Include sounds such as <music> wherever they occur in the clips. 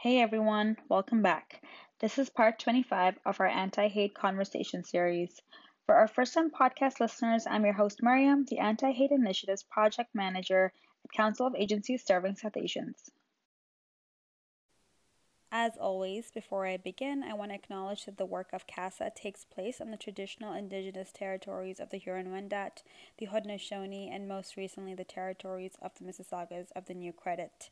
Hey everyone, welcome back. This is part 25 of our Anti Hate Conversation series. For our first time podcast listeners, I'm your host, Mariam, the Anti Hate Initiatives Project Manager at Council of Agencies Serving South Asians. As always, before I begin, I want to acknowledge that the work of CASA takes place on the traditional indigenous territories of the Huron-Wendat, the Haudenosaunee, and most recently the territories of the Mississaugas of the New Credit.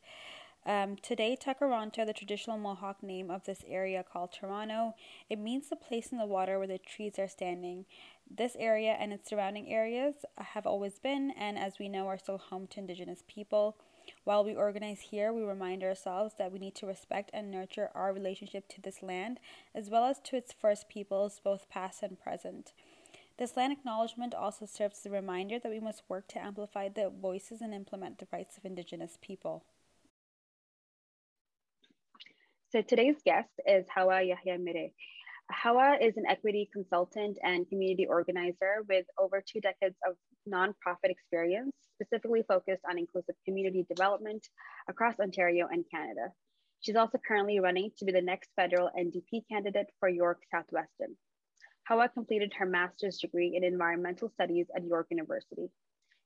Um, today, Tkaronto, the traditional Mohawk name of this area called Toronto, it means the place in the water where the trees are standing. This area and its surrounding areas have always been, and as we know, are still home to Indigenous people. While we organize here, we remind ourselves that we need to respect and nurture our relationship to this land, as well as to its first peoples, both past and present. This land acknowledgement also serves as a reminder that we must work to amplify the voices and implement the rights of Indigenous people. So today's guest is Hawa Yahya Mire. Hawa is an equity consultant and community organizer with over two decades of nonprofit experience, specifically focused on inclusive community development across Ontario and Canada. She's also currently running to be the next federal NDP candidate for York South-Weston. Hawa completed her master's degree in environmental studies at York University.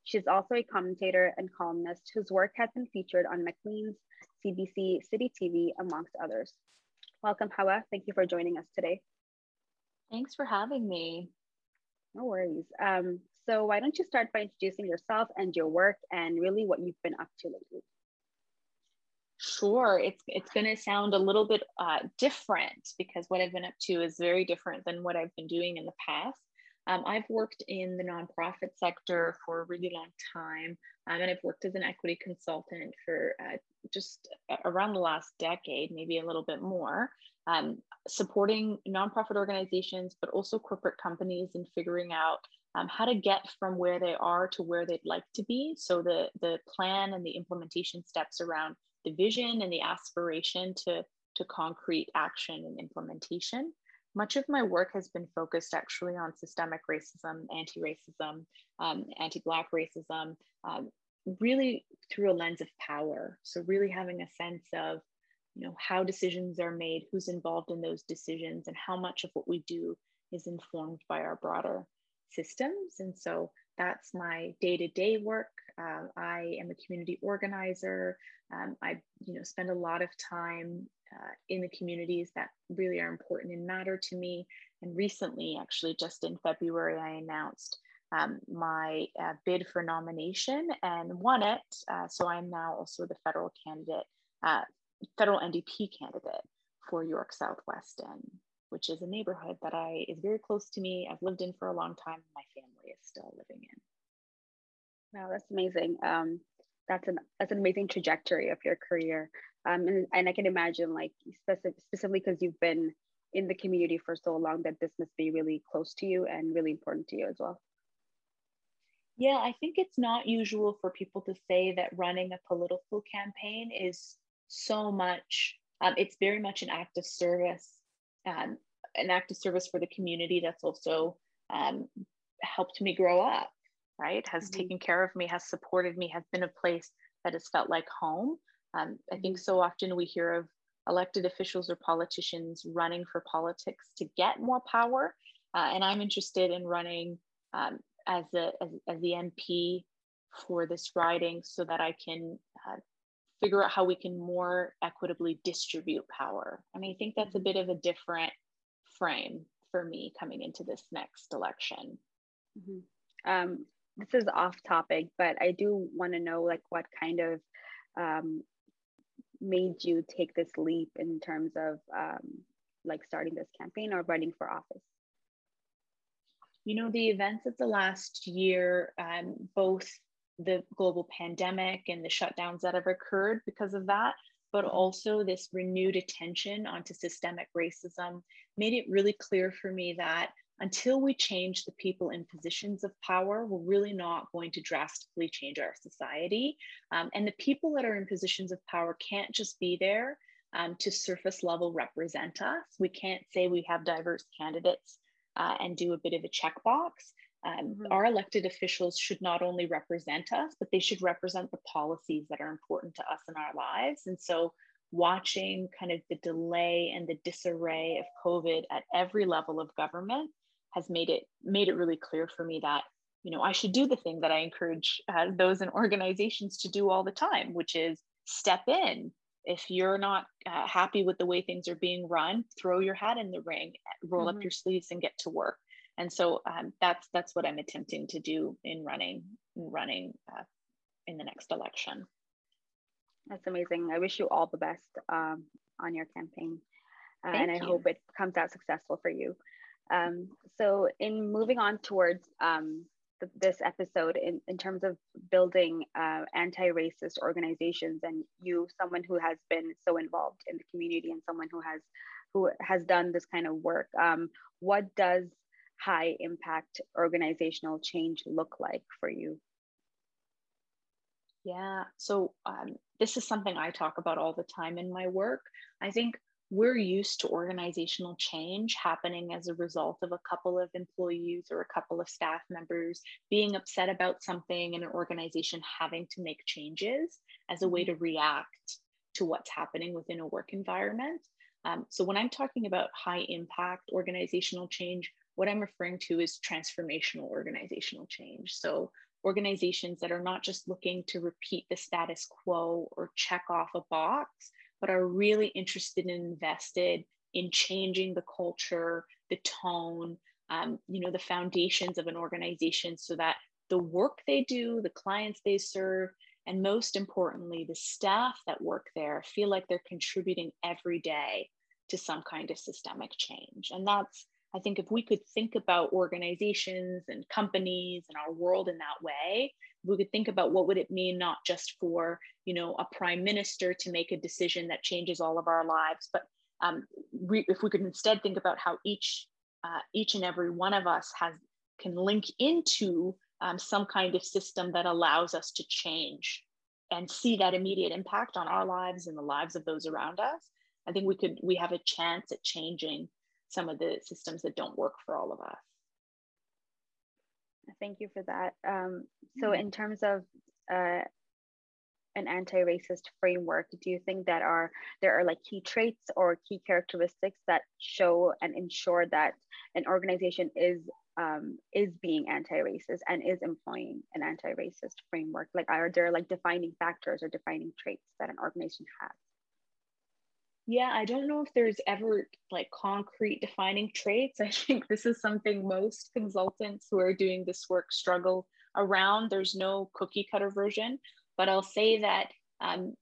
She is also a commentator and columnist whose work has been featured on Maclean's, CBC, City TV, amongst others. Welcome, Hawa. Thank you for joining us today. Thanks for having me. No worries. Um, so why don't you start by introducing yourself and your work and really what you've been up to lately? Sure, it's it's going to sound a little bit uh, different because what I've been up to is very different than what I've been doing in the past. Um, I've worked in the nonprofit sector for a really long time, um, and I've worked as an equity consultant for uh, just around the last decade, maybe a little bit more, um, supporting nonprofit organizations, but also corporate companies in figuring out um, how to get from where they are to where they'd like to be. So the, the plan and the implementation steps around the vision and the aspiration to, to concrete action and implementation. Much of my work has been focused actually on systemic racism, anti racism, um, anti Black racism, um, really through a lens of power. So, really having a sense of you know how decisions are made, who's involved in those decisions, and how much of what we do is informed by our broader systems. And so that's my day-to-day work. Uh, I am a community organizer. Um, I, you know, spend a lot of time uh, in the communities that really are important and matter to me. And recently, actually, just in February, I announced um, my uh, bid for nomination and won it. Uh, so I'm now also the federal candidate, uh, federal NDP candidate for York South-Weston, which is a neighborhood that I is very close to me. I've lived in for a long time. My family is still living in. Wow, that's amazing. Um, that's an that's an amazing trajectory of your career. Um, and, and I can imagine like specific, specifically because you've been in the community for so long that this must be really close to you and really important to you as well. Yeah, I think it's not usual for people to say that running a political campaign is so much, um, it's very much an act of service, um, an act of service for the community that's also um, helped me grow up, right? Has mm-hmm. taken care of me, has supported me, has been a place that has felt like home. Um, I think mm-hmm. so often we hear of elected officials or politicians running for politics to get more power. Uh, and I'm interested in running um, as, a, as, as, the MP for this riding so that I can uh, figure out how we can more equitably distribute power. And I think that's a mm-hmm. bit of a different frame for me coming into this next election. Mm-hmm. Um, this is off topic, but I do want to know like what kind of um, made you take this leap in terms of um, like starting this campaign or running for office? You know, the events of the last year, um, both the global pandemic and the shutdowns that have occurred because of that, but also this renewed attention onto systemic racism made it really clear for me that until we change the people in positions of power, we're really not going to drastically change our society. Um, and the people that are in positions of power can't just be there um, to surface level represent us. We can't say we have diverse candidates uh, and do a bit of a checkbox. Um, mm-hmm. Our elected officials should not only represent us, but they should represent the policies that are important to us in our lives. And so watching kind of the delay and the disarray of COVID at every level of government has made it made it really clear for me that you know I should do the thing that I encourage uh, those in organizations to do all the time, which is step in. If you're not uh, happy with the way things are being run, throw your hat in the ring, roll mm-hmm. up your sleeves, and get to work. And so um, that's that's what I'm attempting to do in running in running uh, in the next election. That's amazing. I wish you all the best um, on your campaign, uh, and I you. hope it comes out successful for you. Um, so, in moving on towards um, th- this episode, in, in terms of building uh, anti racist organizations, and you, someone who has been so involved in the community and someone who has who has done this kind of work, um, what does high impact organizational change look like for you? Yeah, so um, this is something I talk about all the time in my work. I think we're used to organizational change happening as a result of a couple of employees or a couple of staff members being upset about something and an organization having to make changes as a way mm-hmm. to react to what's happening within a work environment. Um, so, when I'm talking about high impact organizational change, what I'm referring to is transformational organizational change. So, organizations that are not just looking to repeat the status quo or check off a box, but are really interested and invested in changing the culture, the tone, um, you know, the foundations of an organization so that the work they do, the clients they serve, and most importantly, the staff that work there feel like they're contributing every day to some kind of systemic change. And that's I think if we could think about organizations and companies and our world in that way, we could think about what would it mean not just for you know a prime minister to make a decision that changes all of our lives, but um, we, if we could instead think about how each uh, each and every one of us has can link into um, some kind of system that allows us to change and see that immediate impact on our lives and the lives of those around us. I think we could we have a chance at changing some of the systems that don't work for all of us. Thank you for that. Um, so, mm-hmm. in terms of uh, an anti-racist framework, do you think that are there are like key traits or key characteristics that show and ensure that an organization is um, is being anti-racist and is employing an anti-racist framework? Like, are there like defining factors or defining traits that an organization has? Yeah, I don't know if there's ever like concrete defining traits. I think this is something most consultants who are doing this work struggle around. There's no cookie cutter version, but I'll say that um,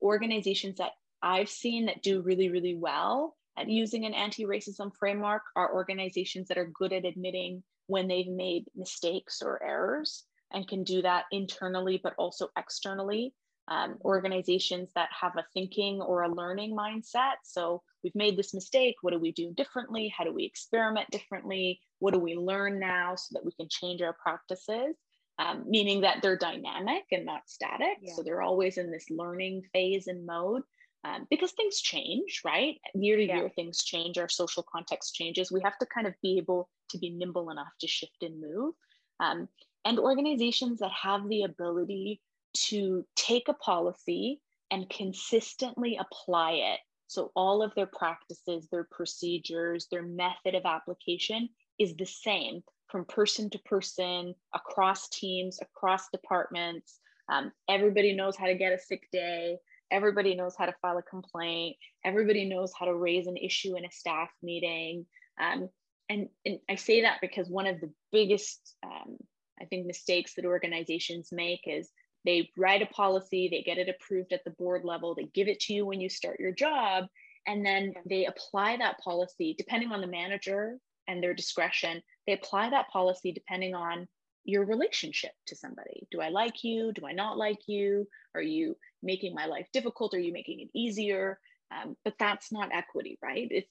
organizations that I've seen that do really, really well at using an anti racism framework are organizations that are good at admitting when they've made mistakes or errors and can do that internally, but also externally um, organizations that have a thinking or a learning mindset. So we've made this mistake. What do we do differently? How do we experiment differently? What do we learn now so that we can change our practices? Um, meaning that they're dynamic and not static. Yeah. So they're always in this learning phase and mode. Um, because things change, right? Year to yeah. year, things change. Our social context changes. We have to kind of be able to be nimble enough to shift and move. Um, and organizations that have the ability to take a policy and consistently apply it. So, all of their practices, their procedures, their method of application is the same from person to person, across teams, across departments. Um, everybody knows how to get a sick day. Everybody knows how to file a complaint. Everybody knows how to raise an issue in a staff meeting. Um, and, and I say that because one of the biggest, um, I think, mistakes that organizations make is they write a policy, they get it approved at the board level, they give it to you when you start your job, and then they apply that policy depending on the manager and their discretion. They apply that policy depending on your relationship to somebody. Do I like you? Do I not like you? Are you making my life difficult? Are you making it easier? Um, but that's not equity, right? It's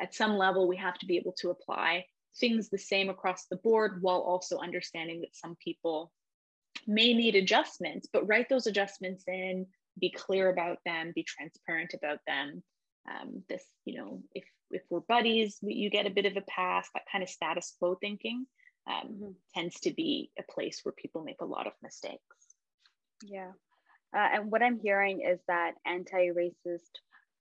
at some level we have to be able to apply things the same across the board while also understanding that some people may need adjustments, but write those adjustments in, be clear about them, be transparent about them. Um, this, you know, if if we're buddies, you get a bit of a pass. That kind of status quo thinking um, mm-hmm. tends to be a place where people make a lot of mistakes. Yeah. Uh, and what I'm hearing is that anti-racist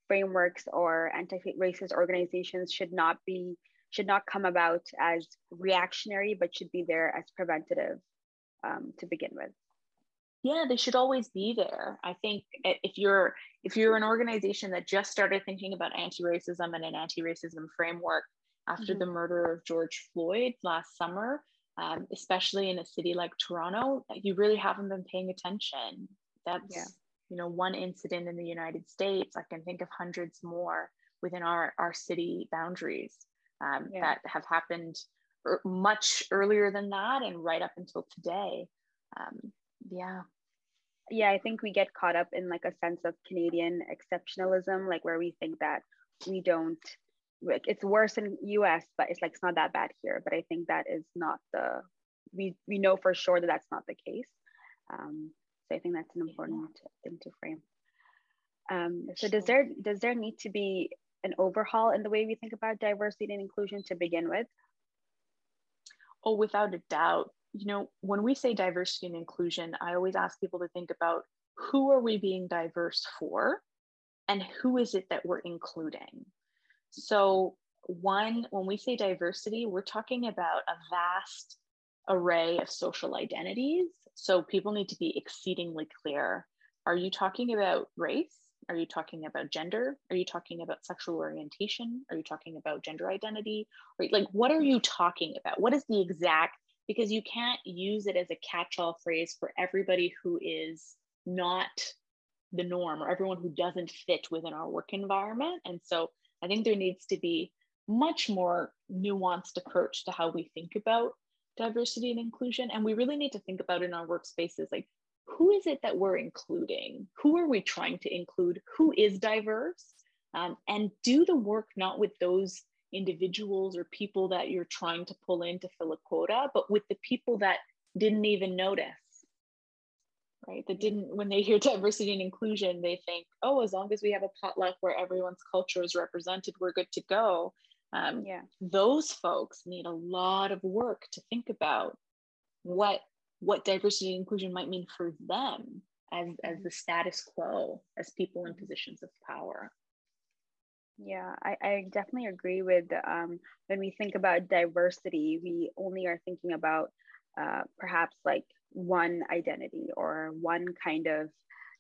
frameworks or anti-racist organizations should not be should not come about as reactionary, but should be there as preventative um, to begin with. Yeah, they should always be there. I think if you're if you're an organization that just started thinking about anti-racism and an anti-racism framework after mm-hmm. the murder of George Floyd last summer, um, especially in a city like Toronto, you really haven't been paying attention. That's yeah. you know one incident in the United States. I can think of hundreds more within our our city boundaries um, yeah. that have happened er- much earlier than that and right up until today. Um, yeah. Yeah, I think we get caught up in like a sense of Canadian exceptionalism, like where we think that we don't like it's worse in US, but it's like it's not that bad here. But I think that is not the we we know for sure that that's not the case. Um, so I think that's an important yeah. thing to frame. Um, so does there does there need to be an overhaul in the way we think about diversity and inclusion to begin with? Oh, without a doubt. You know, when we say diversity and inclusion, I always ask people to think about who are we being diverse for and who is it that we're including? So, one, when we say diversity, we're talking about a vast array of social identities. So, people need to be exceedingly clear. Are you talking about race? Are you talking about gender? Are you talking about sexual orientation? Are you talking about gender identity? Right? Like, what are you talking about? What is the exact? Because you can't use it as a catch all phrase for everybody who is not the norm or everyone who doesn't fit within our work environment. And so I think there needs to be much more nuanced approach to how we think about diversity and inclusion. And we really need to think about in our workspaces like who is it that we're including? Who are we trying to include? Who is diverse? Um, and do the work not with those individuals or people that you're trying to pull in to fill a quota, but with the people that didn't even notice, right? That didn't, when they hear <laughs> diversity and inclusion, they think, oh, as long as we have a potluck where everyone's culture is represented, we're good to go. Um, yeah. Those folks need a lot of work to think about what what diversity and inclusion might mean for them as, as the status quo, as people in positions of power. Yeah, I, I definitely agree with um, when we think about diversity, we only are thinking about uh, perhaps like one identity or one kind of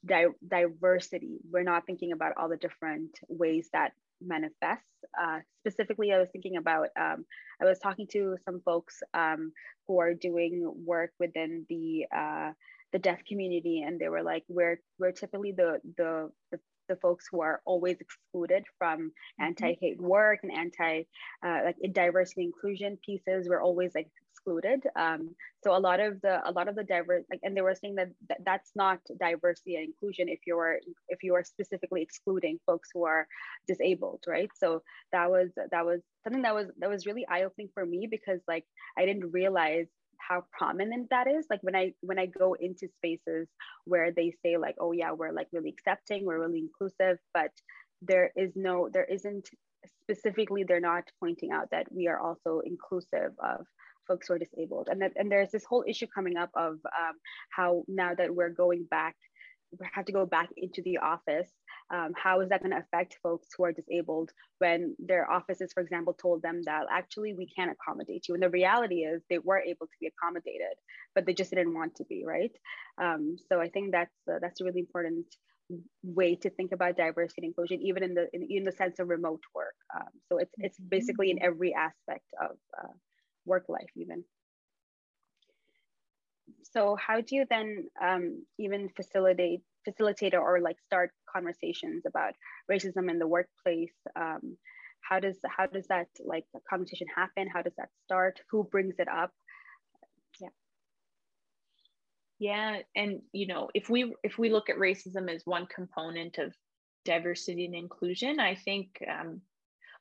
di- diversity. We're not thinking about all the different ways that manifests. Uh, specifically, I was thinking about, um, I was talking to some folks um, who are doing work within the uh, the deaf community, and they were like, we're, we're typically the, the, the the folks who are always excluded from mm-hmm. anti-hate work and anti uh, like diversity inclusion pieces we're always like excluded. Um, so a lot of the a lot of the diverse like and they were saying that, that that's not diversity and inclusion if you're if you are specifically excluding folks who are disabled right? So that was that was something that was that was really eye-opening for me because like i didn't realize how prominent that is. Like when i when i go into spaces where they say like oh yeah we're like really accepting we're really inclusive but there is no there isn't specifically they're not pointing out that we are also inclusive of folks who are disabled. And, that, and there's this whole issue coming up of um, how now that we're going back, we have to go back into the office. Um, how is that going to affect folks who are disabled when their offices, for example, told them that actually we can't accommodate you? And the reality is they were able to be accommodated, but they just didn't want to be, right? Um, so I think that's uh, that's a really important way to think about diversity and inclusion, even in the in, in the sense of remote work. Um, so it's it's basically in every aspect of uh, work life even. So how do you then um, even facilitate facilitate or like start conversations about racism in the workplace? Um, how does how does that like conversation happen? How does that start? Who brings it up? Yeah. Yeah, and you know, if we if we look at racism as one component of diversity and inclusion, I think um,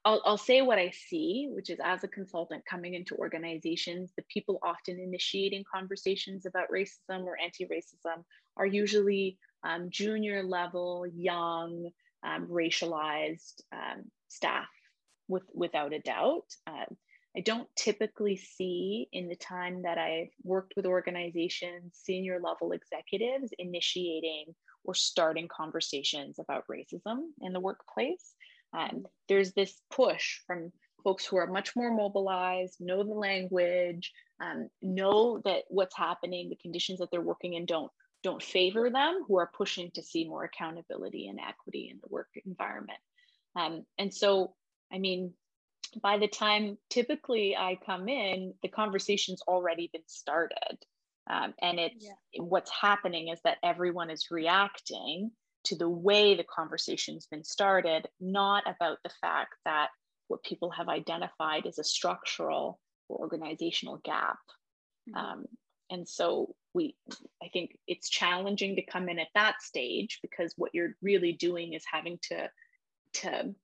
I'll, I'll say what I see, which is as a consultant coming into organizations, the people often initiating conversations about racism or anti racism are usually um, junior level, young, um, racialized um, staff, with, without a doubt. Uh, I don't typically see in the time that I've worked with organizations, senior level executives initiating or starting conversations about racism in the workplace. Um, there's this push from folks who are much more mobilized, know the language, um, know that what's happening, the conditions that they're working in don't don't favor them, who are pushing to see more accountability and equity in the work environment. Um, and so, I mean, by the time typically I come in, the conversation's already been started. Um, and it's yeah. what's happening is that everyone is reacting to the way the conversation's been started, not about the fact that what people have identified as a structural or organizational gap. Mm-hmm. Um, and so we, I think it's challenging to come in at that stage because what you're really doing is having to, to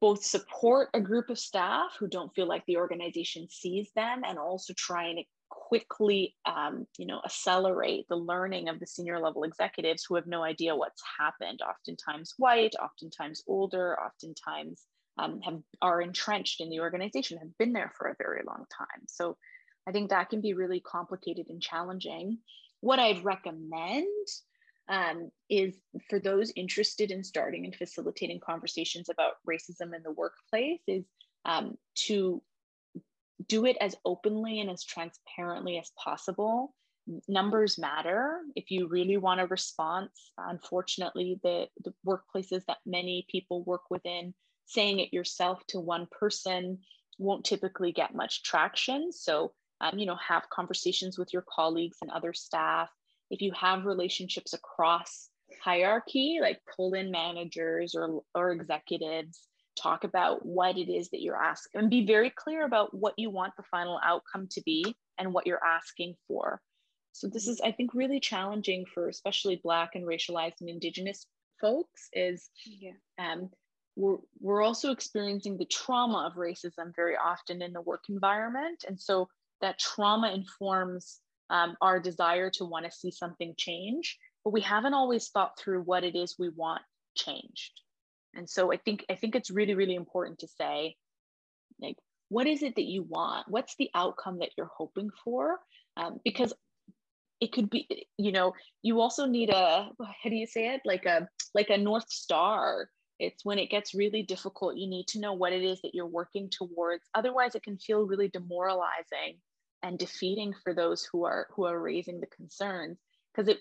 both support a group of staff who don't feel like the organization sees them and also try and quickly um, you know accelerate the learning of the senior level executives who have no idea what's happened. Oftentimes white oftentimes older oftentimes um, have are entrenched in the organization have been there for a very long time. So i think that can be really complicated and challenging. What i'd recommend um, is for those interested in starting and facilitating conversations about racism in the workplace is um, to do it as openly and as transparently as possible. Numbers matter. If you really want a response, unfortunately, the, the workplaces that many people work within, saying it yourself to one person won't typically get much traction. So, um, you know, have conversations with your colleagues and other staff. If you have relationships across hierarchy, like pull in managers or, or executives, talk about what it is that you're asking and be very clear about what you want the final outcome to be and what you're asking for. So this is, I think, really challenging for especially Black and racialized and Indigenous folks. Is yeah. um, we're we're also experiencing the trauma of racism very often in the work environment, and so that trauma informs um, our desire to want to see something change, but we haven't always thought through what it is we want changed. And so I think I think it's really really important to say like what is it that you want? What's the outcome that you're hoping for? Um, because it could be you know you also need a how do you say it like a like a north star it's when it gets really difficult you need to know what it is that you're working towards otherwise it can feel really demoralizing and defeating for those who are who are raising the concerns because it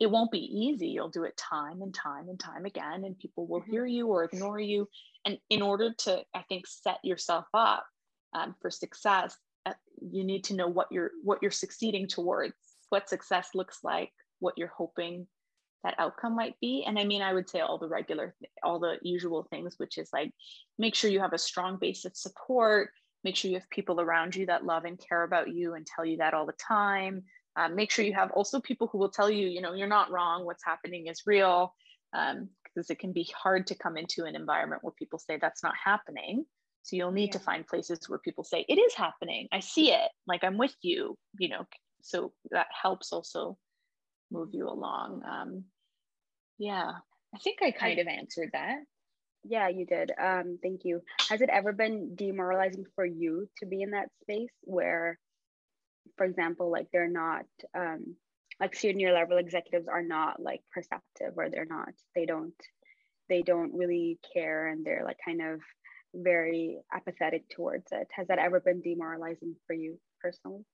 it won't be easy. You'll do it time and time and time again, and people will mm-hmm. hear you or ignore you. And in order to, I think, set yourself up um, for success, uh, you need to know what you're what you're succeeding towards, what success looks like, what you're hoping that outcome might be. And I mean, I would say all the regular, all the usual things, which is like make sure you have a strong base of support. Make sure you have people around you that love and care about you and tell you that all the time um, make sure you have also people who will tell you, you know, you're not wrong, what's happening is real, because um, it can be hard to come into an environment where people say that's not happening. So you'll need yeah. to find places where people say it is happening. I see it. Like I'm with you. You know, so that helps also move you along. Um, yeah, I think I kind I, of answered that. Yeah, you did. Um, thank you. Has it ever been demoralizing for you to be in that space where for example, like they're not um, like senior level executives are not like perceptive or they're not, they don't, they don't really care and they're like kind of very apathetic towards it. Has that ever been demoralizing for you personally?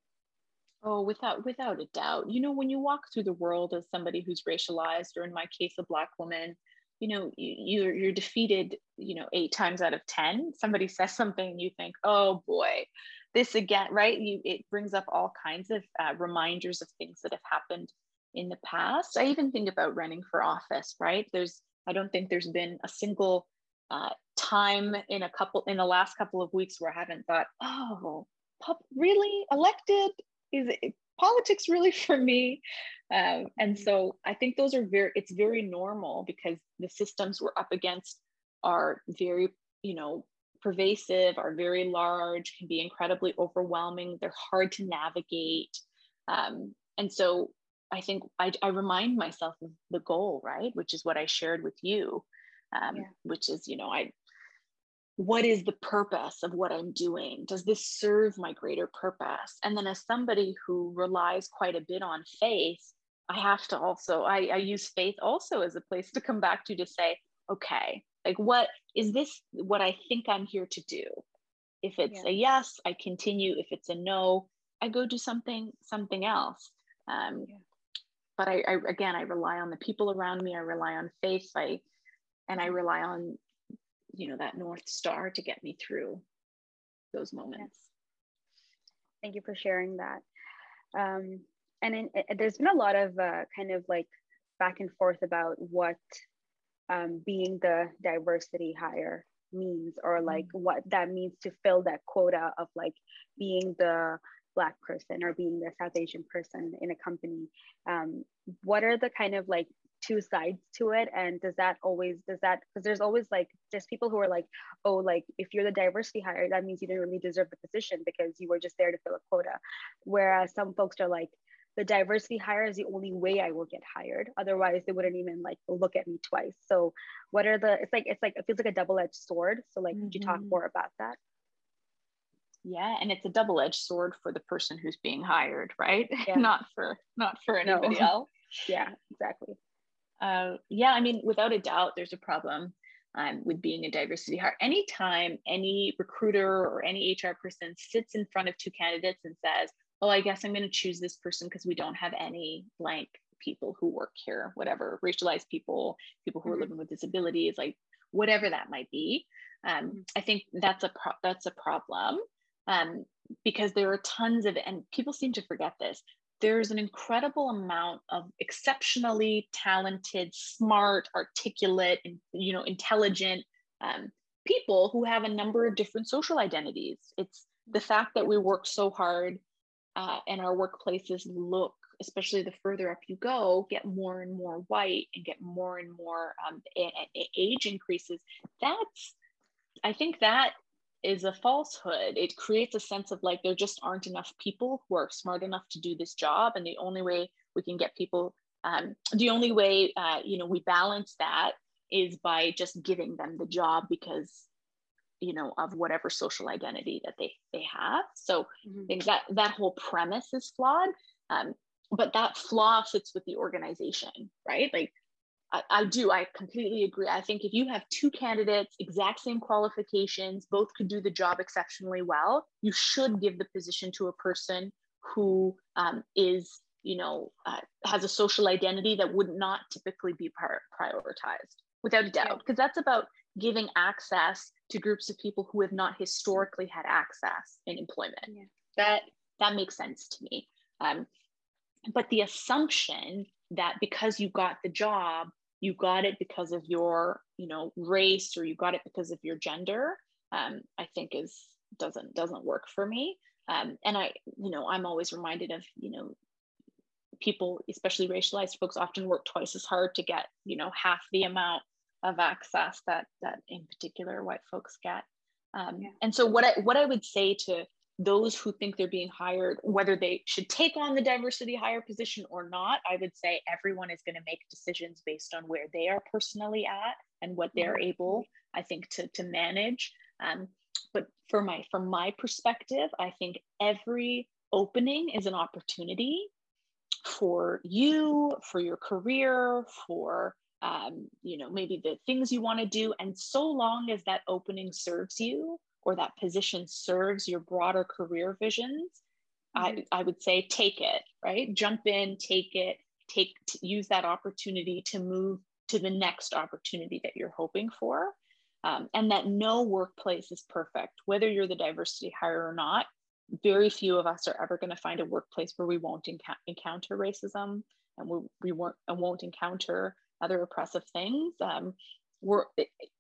Oh, without without a doubt. You know, when you walk through the world as somebody who's racialized, or in my case, a black woman, you know, you, you're you're defeated. You know, eight times out of ten, somebody <laughs> says something, and you think, oh boy, this again, right? You, it brings up all kinds of uh, reminders of things that have happened in the past. I even think about running for office, right? There's, I don't think there's been a single uh, time in a couple, in the last couple of weeks where I haven't thought, oh, really elected? Is it politics really for me? Um, and so I think those are very, it's very normal because the systems we're up against are very, you know, pervasive, are very large, can be incredibly overwhelming. They're hard to navigate. Um, and so I think I, I, remind myself of the goal, right? Which is what I shared with you, um, yeah. which is, you know, I, what is the purpose of what I'm doing? Does this serve my greater purpose? And then as somebody who relies quite a bit on faith, I have to also, I, I use faith also as a place to come back to to say, okay, like what is this what I think I'm here to do? If it's yeah. a yes, I continue. If it's a no, I go do something something else. Um, yeah. But I, I again, I rely on the people around me. I rely on faith. I and I rely on you know that north star to get me through those moments. Thank you for sharing that. Um, and in, it, there's been a lot of uh, kind of like back and forth about what um, being the diversity hire means or like mm. what that means to fill that quota of like being the black person or being the south asian person in a company. Um, what are the kind of like two sides to it? And does that always does that because there's always like there's people who are like oh like if you're the diversity hire that means you didn't really deserve the position because you were just there to fill a quota. Whereas some folks are like the diversity hire is the only way I will get hired. Otherwise, they wouldn't even like look at me twice. So, what are the? It's like it's like it feels like a double edged sword. So, like, mm-hmm. could you talk mm-hmm. more about that? Yeah, and it's a double edged sword for the person who's being hired, right? <laughs> Yeah. not for not for anybody no. <laughs> else. yeah, exactly. Uh, yeah, I mean, without a doubt, there's a problem um, with being a diversity hire. Anytime any recruiter or any HR person sits in front of two candidates and says, oh, I guess I'm going to choose this person because we don't have any blank people who work here, whatever, racialized people, people who mm-hmm. are living with disabilities, like whatever that might be. Um, mm-hmm. I think that's a pro- that's a problem um, because there are tons of and people seem to forget this. There's an incredible amount of exceptionally talented, smart, articulate, and you know, intelligent um, people who have a number of different social identities. It's the fact that we work so hard uh, and our workplaces look especially the further up you go get more and more white and get more and more um, age increases that's i think that is a falsehood. It creates a sense of like there just aren't enough people who are smart enough to do this job and the only way we can get people um, the only way uh, you know we balance that is by just giving them the job because you know of whatever social identity that they they have. So mm-hmm. i think that that whole premise is flawed um, but that flaw sits with the organization right? Like I, I do i completely agree. I think if you have two candidates exact same qualifications both could do the job exceptionally well you should give the position to a person who um, is you know uh, has a social identity that would not typically be par- prioritized without a doubt. Because that's about giving access to groups of people who have not historically had access in employment. Yeah. That that makes sense to me. Um, but the assumption that because you got the job, you got it because of your, you know, race or you got it because of your gender, um, I think is doesn't doesn't work for me. Um, and I, you know, I'm always reminded of, you know, people, especially racialized folks, often work twice as hard to get, you know, half the amount of access that that in particular white folks get. Um, yeah. And so what I what I would say to those who think they're being hired, whether they should take on the diversity hire position or not, I would say everyone is going to make decisions based on where they are personally at and what they're mm-hmm. able, I think, to to manage. Um, but for my from my perspective, I think every opening is an opportunity for you, for your career, for um, you know, maybe the things you want to do. And so long as that opening serves you or that position serves your broader career visions, mm-hmm. I, I would say take it, right? Jump in, take it, take use that opportunity to move to the next opportunity that you're hoping for. Um, and that no workplace is perfect, whether you're the diversity hire or not. Very few of us are ever going to find a workplace where we won't enc- encounter racism and we, we won't, and won't encounter other oppressive things. Um, we're,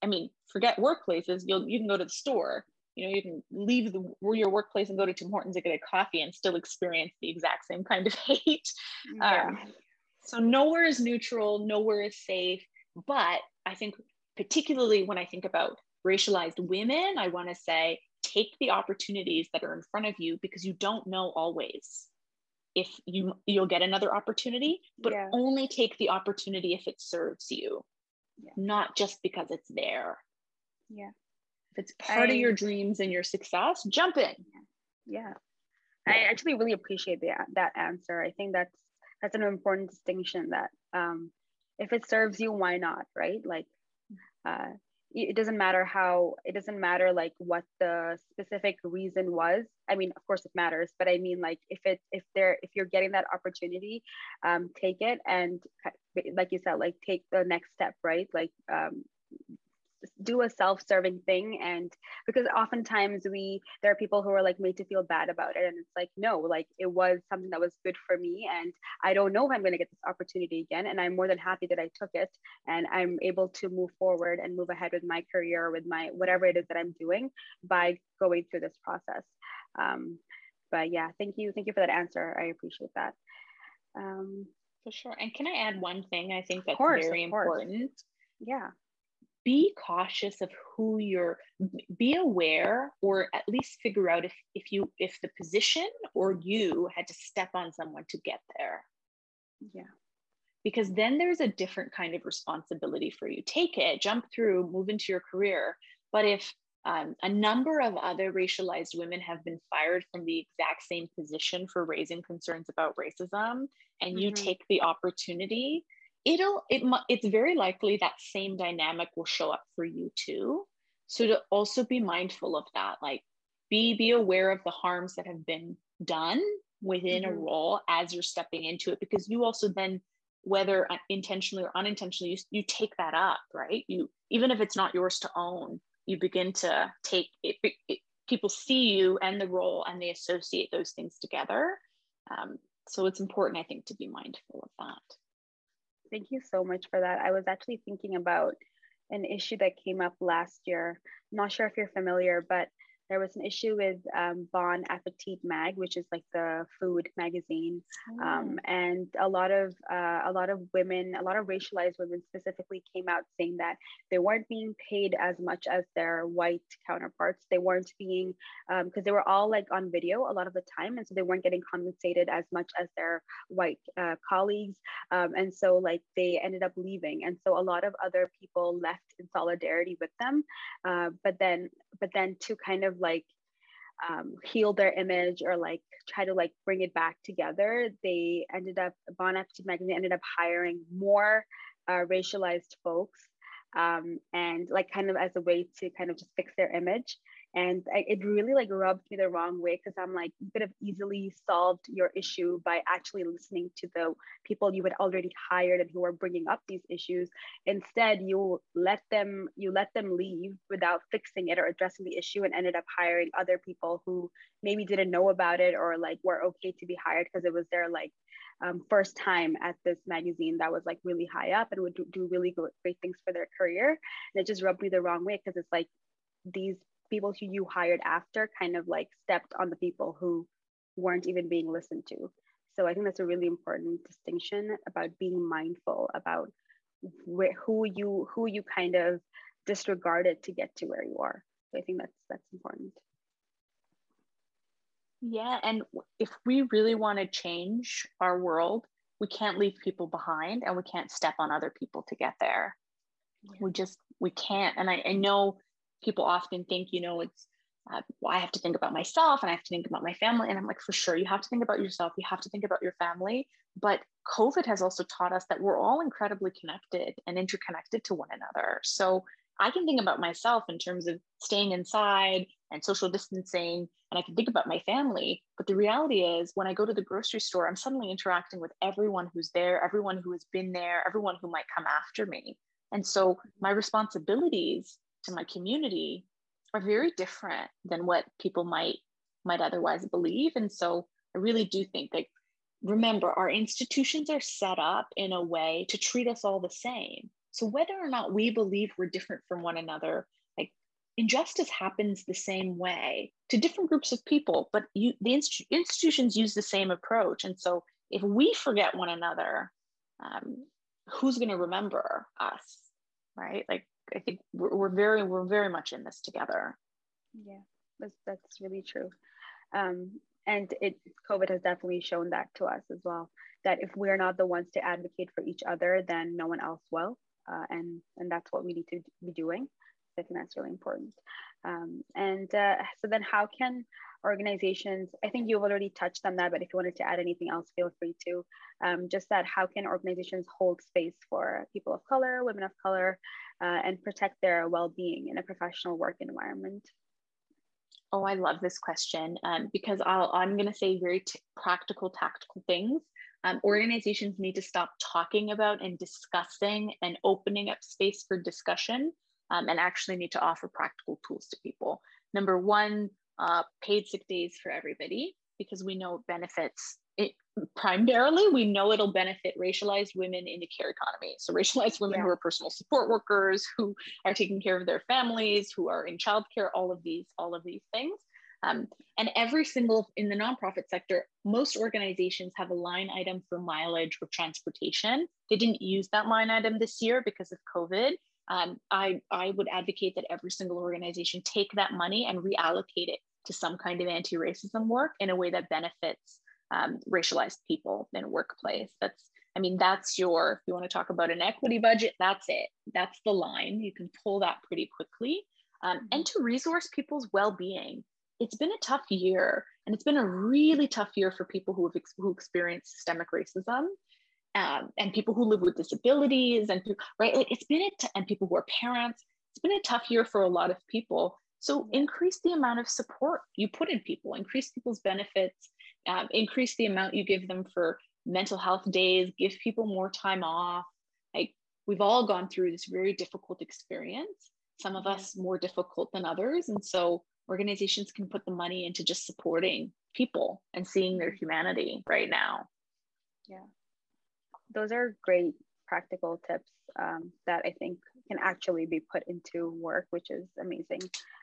I mean, forget workplaces. You'll you can go to the store. You know, you can leave the your workplace and go to Tim Hortons to get a coffee and still experience the exact same kind of <laughs> hate. Yeah. Um, so nowhere is neutral, nowhere is safe. But I think, particularly when I think about racialized women, I want to say take the opportunities that are in front of you because you don't know always if you you'll get another opportunity but yeah. only take the opportunity if it serves you yeah. not just because it's there yeah if it's part I, of your dreams and your success jump in yeah, yeah. i actually really appreciate that that answer i think that's that's an important distinction that um, if it serves you, why not, right? Like, uh, it doesn't matter how it doesn't matter like what the specific reason was. I mean of course it matters but i mean like if it if they're if you're getting that opportunity um take it and like you said like take the next step right? Like um do a self-serving thing. And because oftentimes we there are people who are like made to feel bad about it. And it's like no like it was something that was good for me. And i don't know if i'm going to get this opportunity again. And i'm more than happy that i took it. And i'm able to move forward and move ahead with my career with my whatever it is that i'm doing by going through this process. Um, but yeah thank you. Thank you for that answer. I appreciate that. Um, for sure. And can i add one thing? I think that's course, very important. Yeah be cautious of who you're be aware or at least figure out if if you if the position or you had to step on someone to get there. Yeah. Because then there's a different kind of responsibility for you. Take it jump through move into your career. But if um, a number of other racialized women have been fired from the exact same position for raising concerns about racism and mm-hmm. you take the opportunity it'll it it's very likely that same dynamic will show up for you too. So to also be mindful of that like be be aware of the harms that have been done within mm-hmm. a role as you're stepping into it because you also then whether intentionally or unintentionally you, you take that up right? You even if it's not yours to own you begin to take it, it people see you and the role and they associate those things together. Um, so it's important i think to be mindful of that Thank you so much for that. I was actually thinking about an issue that came up last year. I'm not sure if you're familiar, but there was an issue with um, Bon Appetit Mag, which is like the food magazine, oh. um, and a lot of uh, a lot of women, a lot of racialized women specifically, came out saying that they weren't being paid as much as their white counterparts. They weren't being because um, they were all like on video a lot of the time, and so they weren't getting compensated as much as their white uh, colleagues, um, and so like they ended up leaving, and so a lot of other people left in solidarity with them, uh, but then but then to kind of like um, heal their image or like try to like bring it back together, they ended up Bon Appetit magazine ended up hiring more uh, racialized folks um, and like kind of as a way to kind of just fix their image and I, it really like rubbed me the wrong way because i'm like you could have easily solved your issue by actually listening to the people you had already hired and who were bringing up these issues. Instead you let them you let them leave without fixing it or addressing the issue and ended up hiring other people who maybe didn't know about it or like were okay to be hired because it was their like um, first time at this magazine that was like really high up and would do, do really great things for their career. And it just rubbed me the wrong way because it's like these people who you hired after kind of like stepped on the people who weren't even being listened to. So I think that's a really important distinction about being mindful about where, who you who you kind of disregarded to get to where you are. So I think that's that's important. Yeah, and if we really want to change our world, we can't leave people behind and we can't step on other people to get there. Yeah. We just we can't. And I, I know people often think, you know, it's, uh, well, I have to think about myself and I have to think about my family. And I'm like, for sure, you have to think about yourself. You have to think about your family. But COVID has also taught us that we're all incredibly connected and interconnected to one another. So I can think about myself in terms of staying inside and social distancing, and I can think about my family. But the reality is, when I go to the grocery store, I'm suddenly interacting with everyone who's there, everyone who has been there, everyone who might come after me. And so my responsibilities to my community are very different than what people might might otherwise believe. And so i really do think that remember our institutions are set up in a way to treat us all the same. So whether or not we believe we're different from one another like injustice happens the same way to different groups of people but you the inst- institutions use the same approach. And so if we forget one another um, who's going to remember us right? Like I think we're, we're very we're very much in this together. Yeah, that's that's really true. Um, and it COVID has definitely shown that to us as well. That if we're not the ones to advocate for each other, then no one else will. Uh, and and that's what we need to be doing. I think that's really important. Um, and uh, so then how can organizations, I think you've already touched on that, but if you wanted to add anything else, feel free to. Um, just that how can organizations hold space for people of color, women of color, uh, and protect their well-being in a professional work environment? Oh, I love this question um, because I'll, I'm going to say very practical, tactical things. Um, organizations need to stop talking about and discussing and opening up space for discussion um, and actually need to offer practical tools to people. Number one, uh, paid sick days for everybody because we know it benefits it primarily we know it'll benefit racialized women in the care economy so racialized women yeah. who are personal support workers who are taking care of their families who are in childcare all of these all of these things um, and every single in the nonprofit sector most organizations have a line item for mileage or transportation they didn't use that line item this year because of covid um, I, I would advocate that every single organization take that money and reallocate it to some kind of anti-racism work in a way that benefits um, racialized people in workplace. That's, I mean, that's your, if you want to talk about an equity budget, that's it. That's the line. You can pull that pretty quickly. Um, and to resource people's well-being. It's been a tough year, and it's been a really tough year for people who have ex- who experienced systemic racism, um, and people who live with disabilities, and right, like it's been a t- and people who are parents. It's been a tough year for a lot of people, so increase the amount of support you put in people, increase people's benefits, um, increase the amount you give them for mental health days, give people more time off. Like we've all gone through this very difficult experience, some of us more difficult than others. And so organizations can put the money into just supporting people and seeing their humanity right now. Yeah. Those are great practical tips um, that I think can actually be put into work, which is amazing.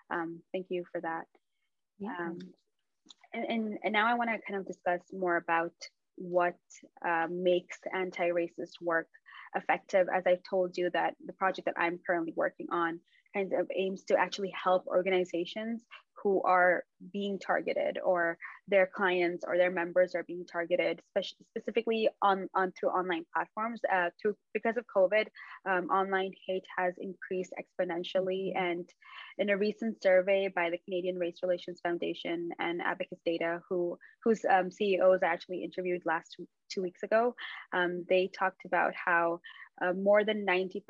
Um, thank you for that. Yeah. Um, and, and, and, now I want to kind of discuss more about what uh, makes anti-racist work effective. As I've told you that the project that I'm currently working on kind of aims to actually help organizations who are being targeted or their clients or their members are being targeted specifically on, on through online platforms uh, through because of covid um, online hate has increased exponentially mm-hmm. and in a recent survey by the canadian race relations foundation and abacus data who whose um, ceos actually interviewed last two weeks ago um, they talked about how uh, more than 90%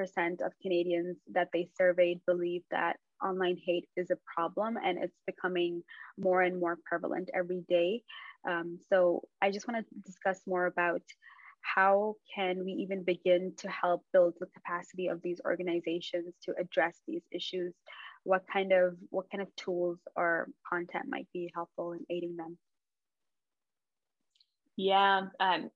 of canadians that they surveyed believe that online hate is a problem and it's becoming more and more prevalent every day. Um, so I just want to discuss more about how can we even begin to help build the capacity of these organizations to address these issues? What kind of what kind of tools or content might be helpful in aiding them? Yeah, um,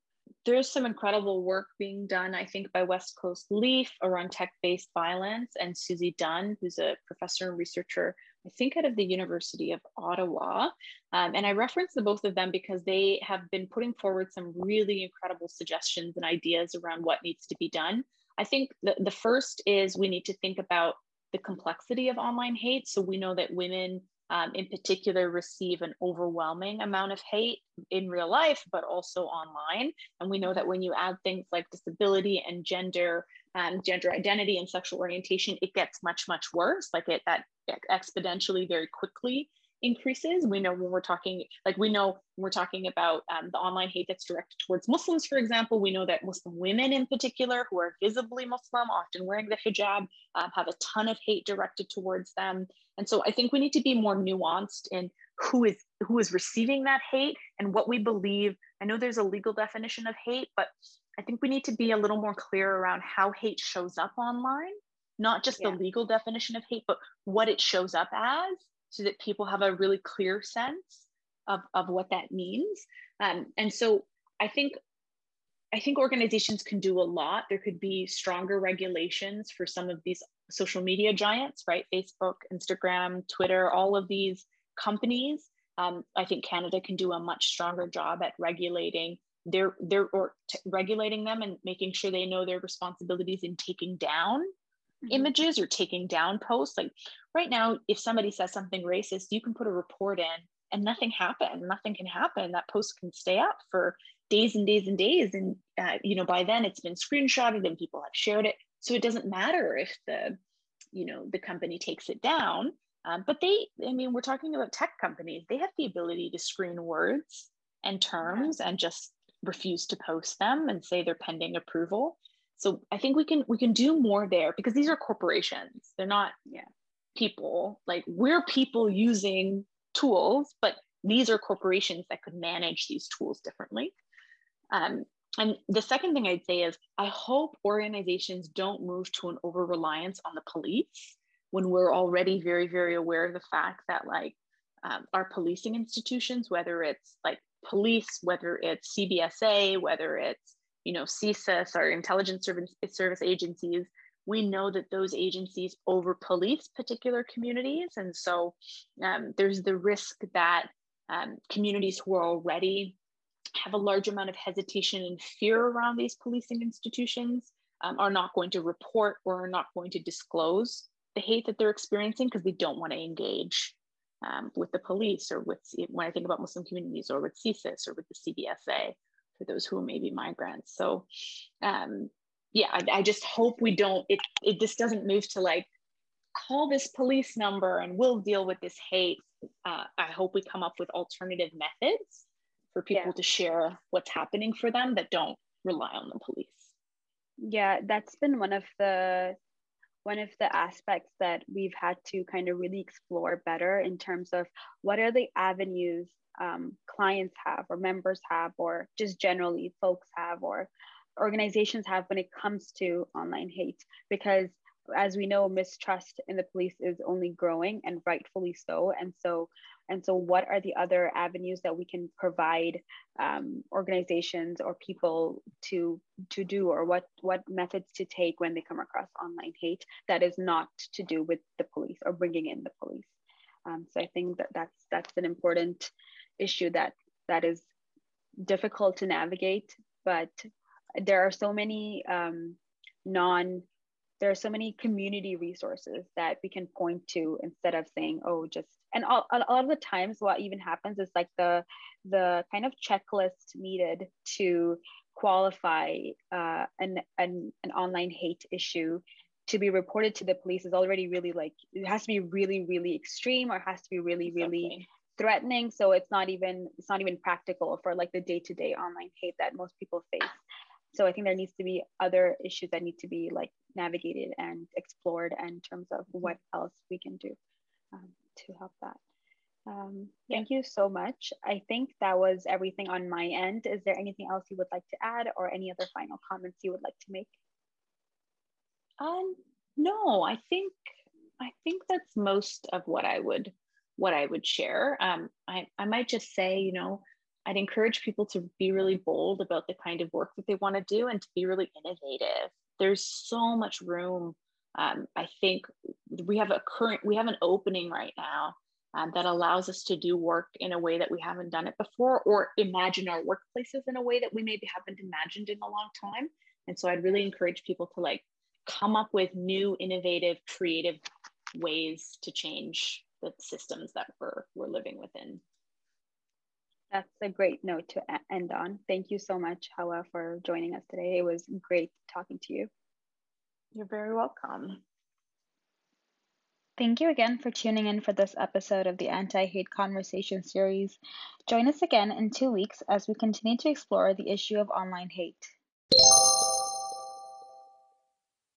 there's some incredible work being done, I think, by West Coast Leaf around tech based violence and Suzie Dunn, who's a professor and researcher, I think, out of the University of Ottawa. Um, and I reference the both of them because they have been putting forward some really incredible suggestions and ideas around what needs to be done. I think the, the first is we need to think about the complexity of online hate. So we know that women um, in particular receive an overwhelming amount of hate in real life, but also online. And we know that when you add things like disability and gender, um, gender identity and sexual orientation, it gets much, much worse. Like it that exponentially very quickly increases. We know when we're talking, like we know when we're talking about um, the online hate that's directed towards Muslims, for example, we know that Muslim women in particular, who are visibly Muslim, often wearing the hijab, um, have a ton of hate directed towards them. And so I think we need to be more nuanced in who is who is receiving that hate and what we believe. I know there's a legal definition of hate, but I think we need to be a little more clear around how hate shows up online, not just yeah. the legal definition of hate, but what it shows up as so that people have a really clear sense of, of what that means. Um, and so I think I think organizations can do a lot. There could be stronger regulations for some of these social media giants, right? Facebook, Instagram, Twitter, all of these companies. Um, I think Canada can do a much stronger job at regulating their their or t- regulating them and making sure they know their responsibilities in taking down mm-hmm. images or taking down posts. Like right now, if somebody says something racist, you can put a report in and nothing happened. Nothing can happen. That post can stay up for days and days and days. And uh, you know, by then it's been screenshotted and people have shared it. So it doesn't matter if the you know, the company takes it down. Um, but they, I mean, we're talking about tech companies. They have the ability to screen words and terms and just refuse to post them and say they're pending approval. So I think we can we can do more there because these are corporations. They're not yeah. people. Like we're people using tools, but these are corporations that could manage these tools differently. Um, and the second thing I'd say is I hope organizations don't move to an over reliance on the police when we're already very, very aware of the fact that like um, our policing institutions, whether it's like police, whether it's CBSA, whether it's you know CSIS, our intelligence service, service agencies, we know that those agencies over police particular communities, and so um, there's the risk that um, communities who are already have a large amount of hesitation and fear around these policing institutions um, are not going to report or are not going to disclose the hate that they're experiencing because they don't want to engage um, with the police or with when I think about Muslim communities or with CSIS or with the CBSA for those who may be migrants. So um, yeah, I, I, just hope we don't, it, it just doesn't move to like, call this police number and we'll deal with this hate. Uh, I hope we come up with alternative methods for people yeah. to share what's happening for them that don't rely on the police. Yeah, that's been one of the one of the aspects that we've had to kind of really explore better in terms of what are the avenues um, clients have or members have or just generally folks have or organizations have when it comes to online hate. Because as we know mistrust in the police is only growing and rightfully so. And so and so what are the other avenues that we can provide um, organizations or people to to do or what what methods to take when they come across online hate that is not to do with the police or bringing in the police? Um, so i think that that's that's an important issue that that is difficult to navigate but there are so many um, non there are so many community resources that we can point to instead of saying oh just and all, a lot of the times what even happens is like the the kind of checklist needed to qualify uh, an, an an online hate issue to be reported to the police is already really like it has to be really really extreme or has to be really really threatening. So it's not even it's not even practical for like the day-to-day online hate that most people face. So i think there needs to be other issues that need to be like navigated and explored in terms of what else we can do um, to help that. Um, thank you so much. I think that was everything on my end. Is there anything else you would like to add or any other final comments you would like to make? Um no i think i think that's most of what i would what I would share. Um, I, I might just say, you know, I'd encourage people to be really bold about the kind of work that they want to do and to be really innovative. There's so much room. Um, I think we have a current, we have an opening right now um, that allows us to do work in a way that we haven't done it before or imagine our workplaces in a way that we maybe haven't imagined in a long time. And so I'd really encourage people to like come up with new, innovative, creative ways to change the systems that we're, we're living within. That's a great note to end on. Thank you so much, Hawa, for joining us today. It was great talking to you. You're very welcome. Thank you again for tuning in for this episode of the Anti Hate Conversation series. Join us again in two weeks as we continue to explore the issue of online hate.